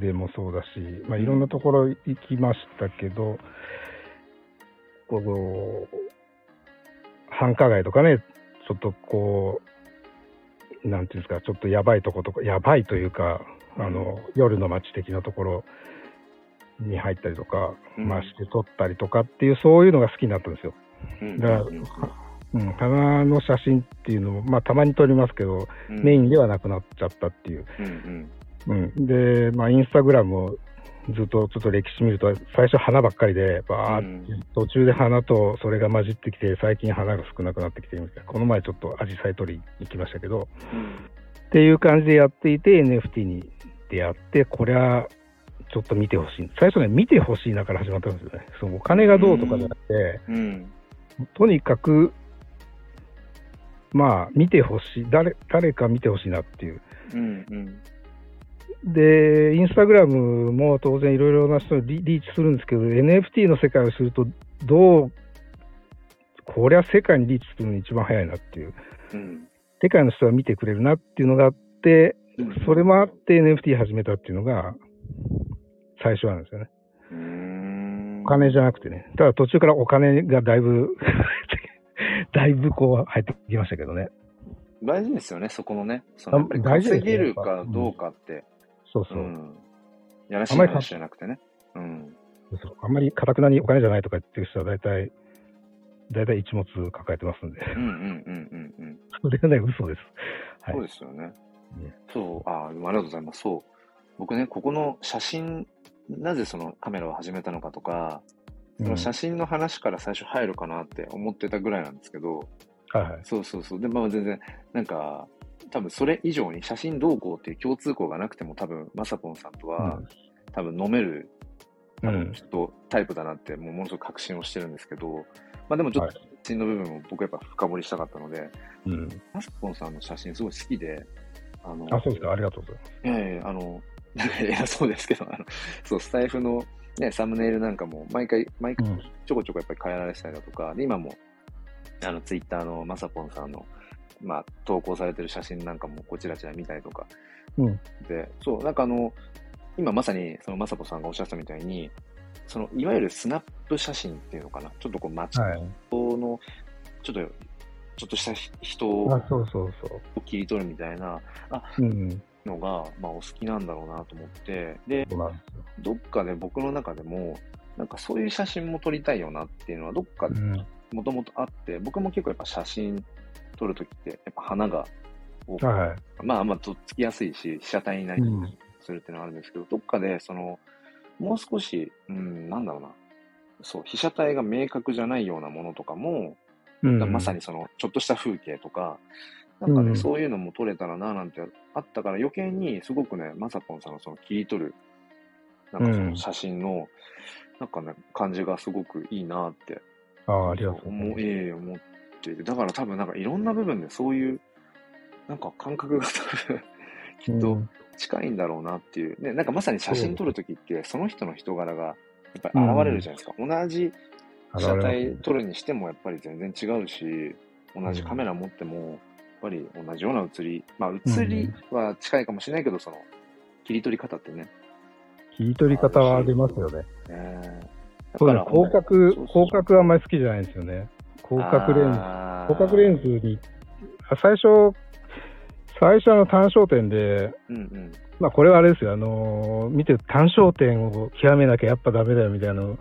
でもそうだし、まあ、いろんなところ行きましたけど、この、繁華街とかね、ちょっとこう、なんていうんですか、ちょっとやばいとことか、やばいというか、あの、夜の街的なところに入ったりとか、うんまあして撮ったりとかっていう、そういうのが好きになったんですよ。うん。だから、うん、花の写真っていうのも、まあたまに撮りますけど、うんメインではなくなっちゃったっていう。うん。うん。うん、で、まあ、インスタグラムをずっとちょっと歴史見ると、最初花ばっかりで、バーって、うん途中で花とそれが混じってきて、最近花が少なくなってきてるみたいな。この前ちょっとアジサイ取りに行きましたけど、っていう感じでやっていて、NFT に出会って、これはちょっと見てほしい。最初ね、見てほしいなから始まったんですよね。そのお金がどうとかじゃなくて、うん。とにかく、まあ、見てほしい。誰、誰か見てほしいなっていう。うん。うん。で、インスタグラムも当然いろいろな人にリリーチするんですけど、NFT の世界をすると、どう、これは世界にリーチするのに一番早いなっていう、うん。世界の人が見てくれるなっていうのがあって、それもあって NFT 始めたっていうのが最初なんですよね。うん。お金じゃなくてね。ただ途中からお金がだいぶ、*laughs* だいぶこう入ってきましたけどね。大事ですよね、そこのね。その大事ですね稼げるかどうかって。そうそうう。ん。やらしい話じゃなくてね。うん。そうあんまりかたくなにお金じゃないとか言ってる人は大体、大体一物抱えてますんで。うんうんうんうんうん。それがね、嘘です。はいそうですよねうん。そう、ああ、ありがとうございます。そう。僕ね、ここの写真、なぜそのカメラを始めたのかとか、その写真の話から最初入るかなって思ってたぐらいなんですけど、はいはい。そうそうそう。で、まあ全然、なんか、多分それ以上に写真どうこうっていう共通項がなくても多分、まさぽんさんとは、多分飲める、多うん分きっとタイプだなって、もうものすごく確信をしてるんですけど、まあでもちょっと写真の部分を僕やっぱ深掘りしたかったので、うん。まさぽんさんの写真すごい好きで、あの、あ、そうですか。ありがとうございます。いやいや、あの、偉そうですけど、あの、そう、スタイフのね、サムネイルなんかも、毎回、毎回うんちょこちょこやっぱり変えられてたりだとか、で、今も、あの、ツイッターのまさぽんさんの、まあ、投稿されてる写真なんかも、こちらちら見たりとか、うんで、そう、なんかあの、今まさに、その、まさこさんがおっしゃったみたいに、その、いわゆるスナップ写真っていうのかな？ちょっとこう、街はい。の、ちょっと、ちょっとした人を。切り取るみたいなうん。のが、まあ、お好きなんだろうなと思って、で。どっかで僕の中でも、なんかそういう写真も撮りたいよなっていうのは、どっかでうん。もともとあって、僕も結構やっぱ写真撮るときって、やっぱ花が多くはい。まあまあ、とっつきやすいし、被写体になりうん。するっていうのはあるんですけど、どっかで、その、もう少し、うん、なんだろうな、そう、被写体が明確じゃないようなものとかも、うんまさにその、ちょっとした風景とか、なんかね、うん。そういうのも撮れたらな、なんてあったから余計に、すごくね、まさぽんさんのその切り取る、なんかその写真の、なんかね、感じがすごくいいなってああ、ありがとう。思。ええ思ってて、だから多分なんかいろんな部分でそういう、なんか感覚が多分、*laughs* きっとうん。近いんだろうなっていう。ね、なんかまさに写真撮るときって、その人の人柄がやっぱり現れるじゃないですか。同じ被写体撮るにしてもやっぱり全然違うし、同じカメラ持っても、ぱり同じような写り、まあ写りは近いかもしれないけど、その、切り取り方ってね。切り取り方は出ますよね。えーそう広角広角あんまり好きじゃないんですよね。広角レンズ。広角レンズに、あ最初、最初あの単焦点で、うんうん。まあこれはあれですよ、あのー見て単焦点を極めなきゃやっぱダメだよみたいなの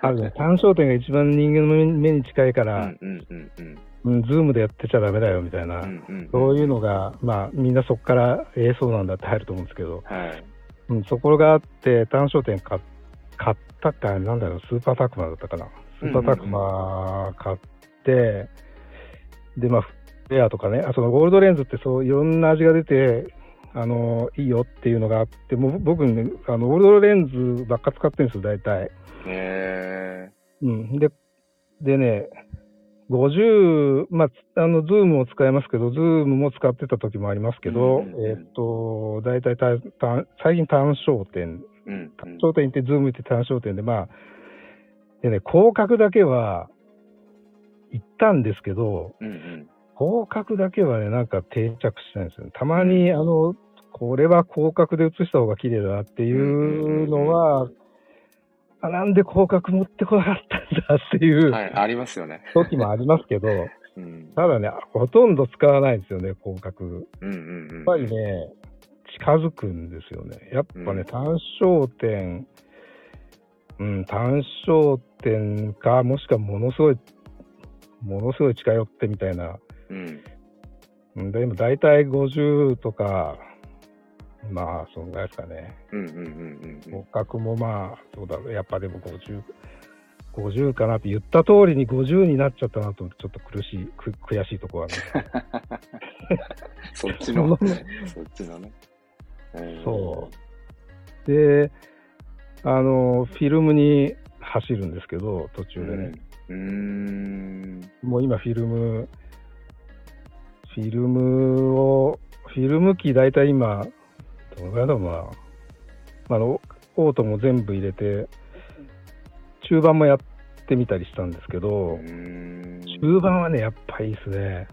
あるじゃん *laughs* 単焦点が一番人間の目目に近いかうら、んうんうんうん。うん、ズームでやってちゃダメだよみたいな、うんうんそういうのが、まあみんなそこから、ええそうなんだって入ると思うんですけど、はい。うん、そこがあって単焦点買買ったってあれなんだろう、スーパータクマだったかな。スーパータクマ買って、で、まあ、フレアとかね、あそのゴールドレンズってそういろんな味が出て、あのいいよっていうのがあって、もう僕ね、あのゴールドレンズばっか使ってるんですよ、大体。えうん。で、でね、50、まあ、あの、ズームを使いますけど、ズームも使ってた時もありますけど、うんうんうんえっと、大体単単最近単焦点、ー。うん。単焦点ってズームって単焦点で、まあ、でね、広角だけは行ったんですけど、うんうん。広角だけはね、なんか定着しないんですよね。たまに、あの、これは広角で写した方が綺麗だなっていうのは、あなんで広角持ってこなかったんだっていうはい、ありますよね。時もありますけど、*laughs* うん。ただね、ほとんど使わないんですよね、広角。うんうんうん。やっぱりね、近づくんですよね。やっぱうんね、単焦点、うん、単焦点か、もしくはものすごい、ものすごい近寄ってみたいな。うん。うんでも大体50とか、まあ、そんぐらいですかね。うんうんうんうん広角もまあ、どうだろう、やっぱでも50、50かなって言った通りに50になっちゃったなと、ちょっと苦しい、く悔しいところはね。*laughs* そっちの、*laughs* そっちのね。えーそう。で、あの、フィルムに走るんですけど、途中でね。うん。うーん。もう今フィルム、フィルムを、フィルム機大体今、どのぐらいだろうな。まああの、オートも全部入れて、中盤もやってみたりしたんですけど、うん中盤はね、やっぱいいですね。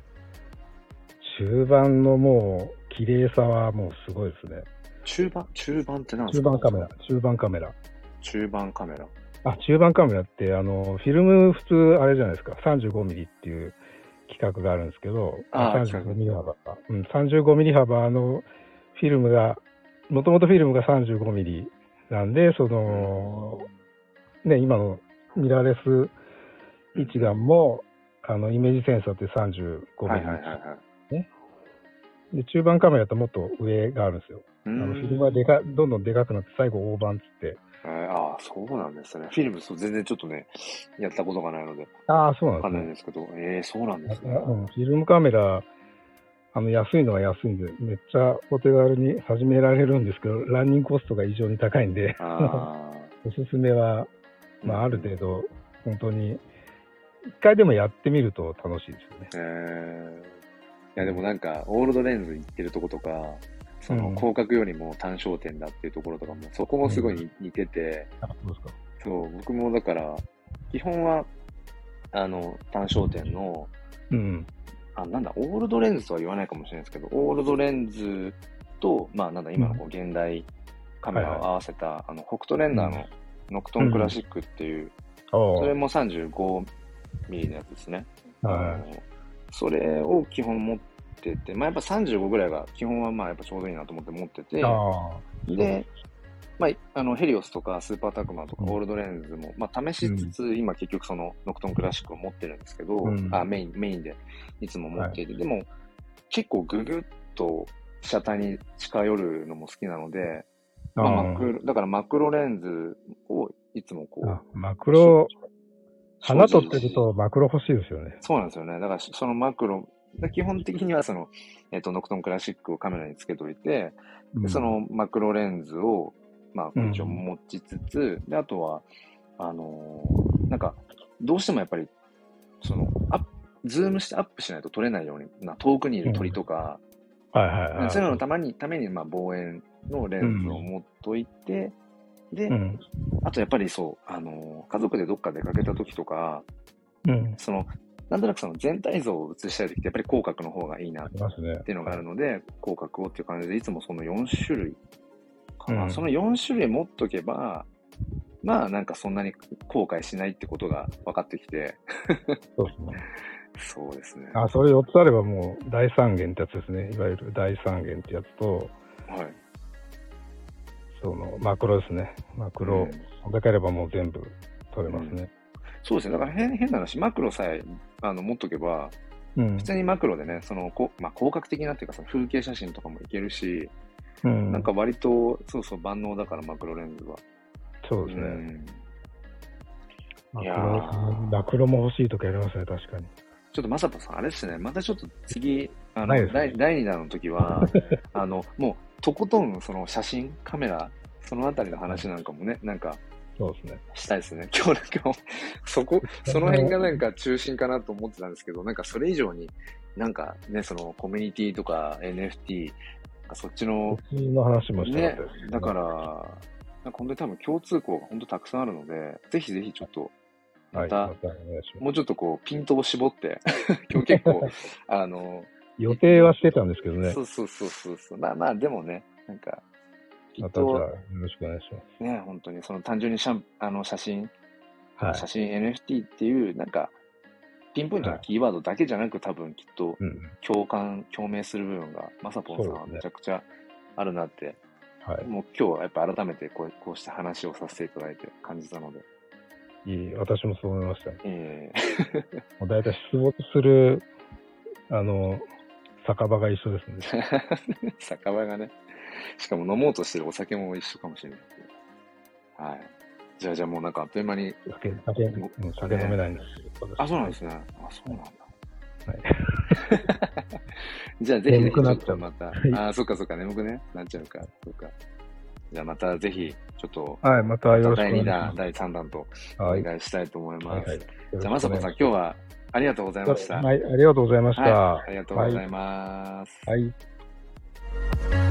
中盤のもう、綺麗さはもうすごいですね。中盤中盤って何ですか？中盤カメラ、中盤カメラ。中盤カメラ。あ、中盤カメラって、あの、フィルム普通、あれじゃないですか、35ミリっていう企画があるんですけど、あー35ミリ幅か。うん、35ミリ幅のフィルムが、もともとフィルムが35ミリなんで、その、ね、今のミラーレス一眼も、あの、イメージセンサーって35ミリ。はいはいはいはい。で、中盤カメラってもっと上があるんですよ。うあのフィルんムがでか、どんどんでかくなって、最後大判っつって。えーああ、そうなんですね。フィルム、そう全然ちょっとね、やったことがないので、ああ、そうなんわですねかんないん。ですけど、ええそうなんですね。うん、フィルムカメラ、あの安いのは安いんで、めっちゃお手軽に始められるんですけど、ランニングコストが異常に高いんで、あ *laughs* おすすめは、あ。まあ、ある程度、本当に、一回でもやってみると楽しいですよね。えー、いやでもなんか、オールドレンズ行ってるとことか、そのうん広角よりも単焦点だっていうところとかも、そこもすごい似似てて。そう、僕もだから、基本は、あの、単焦点の、うん。あ、なんだ、オールドレンズとは言わないかもしれないですけど、オールドレンズと、まあなんだ、今のこう現代カメラを合わせた、あの、フォクトレンダーのノクトンクラシックっていう、おそれも35ミリのやつですね。はあのそれを基本持ってて、まあやっぱ35ぐらいが基本はまあやっぱちょうどいいなと思って持ってて。で、まあ、あのヘリオスとかスーパータクマとかうん。オールドレンズも、まあ、試しつつ、今結局そのノクトンクラシックを持ってるんですけど、うん。あメインメインでいつも持っていて、でも結構ググッと被写体に近寄るのも好きなので、まあ、マクロだからマクロレンズをいつもこうあ、マクロ、花所持撮ってるとマクロ欲しいですよね。そうなんですよね。だからそのマクロ、だ基本的にはその、えっ、と、ノクトンクラシックをカメラにつけといて、でそのマクロレンズを、まあ、持ちつつ、で、あとは、あのーなんか、どうしてもやっぱり、その、アップ、ズームしてアップしないと撮れないように、な遠くにいる鳥とか、はいはいはい。そういうののために、ために、まあ、望遠のレンズを持っといて、で、うん。あとやっぱりそう、あのー家族でどっか出かけた時とか、うん。その、なんとなくその全体像を映したい時って、やっぱり広角の方がいいなっ。ていうのがあるので、広角をっていう感じで、いつもその4種類かな、うんその4種類持っとけば、まあなんかそんなに後悔しないってことが分かってきて、そうですね。そうですね。あ、それ4つあればもう大三元ってやつですね。いわゆる大三元ってやつと、はい。そのマクロですね。マクロ、うんだけあればもう全部撮れますね。そうですね。だから変変な話、マクロさえあの持っとけば、うん普。通にマクロでね、そのこ、まあ、広角的なっていうか、その風景写真とかもいけるし、うん。なんか割と、そうそう、万能だから、マクロレンズは。そうですね。うんマクいやロー、マクロも欲しいときありますね、確かに。ちょっとまさぽさん、あれですね、またちょっと次、あの、第第2弾の時は、*laughs* あの、もう、とことん、その写真、カメラ、そのあたりの話なんかもね、なんか、そうですね。したいですね。今日なんか、*laughs* そこ、その辺がなんか中心かなと思ってたんですけど、なんかそれ以上に、なんかね、そのコミュニティとか NFT、かそっちのうちの話もしたねかったです、だから、なんか本当に多分共通項が本当たくさんあるので、ぜひぜひちょっと、まはい、た、またお願いします。もうちょっとこう、ピントを絞って、*laughs* 今日結構、*laughs* あの、予定はしてたんですけどねそ。うそうそうそう。まあまあ、でもね、なんか、きっまたじゃあ、とよろしくお願いします。ね、本当にその単純にシャンあの写真、はい写真 NFT っていう、なんか、ピンポイントなキーワードだけじゃなく、多分きっとうん。共感、共鳴する部分が、まさぽんさんはめちゃくちゃあるなって、はい。もう今日はやっぱ改めてこうこうして話をさせていただいて感じたので、いい、私もそう思いましたね。え *laughs* もう大体出没する、あの、酒場が一緒ですね。ー *laughs* 酒場がね、しかも飲もうとしてるお酒も一緒かもしれないはい。じゃあ、じゃあもうなんかあっという間に、酒、酒、うん酒飲めないんですけど。あ、そうなんですね。あ、そうなんだ。はい。*laughs* じゃあぜひぜひ眠くなっちゃうちょっとまた、はいあ、そっかそっか、眠くね、なっちゃうか、そっか。じゃあまたぜひ、ちょっと、はい、またよろしくお第2願いしま弾、第3弾と。お願いしたいと思います。はいはい。じゃあ、まさこさん、今日はありがとうございました。はい、ありがとうございました。はい、ありがとうございます。はい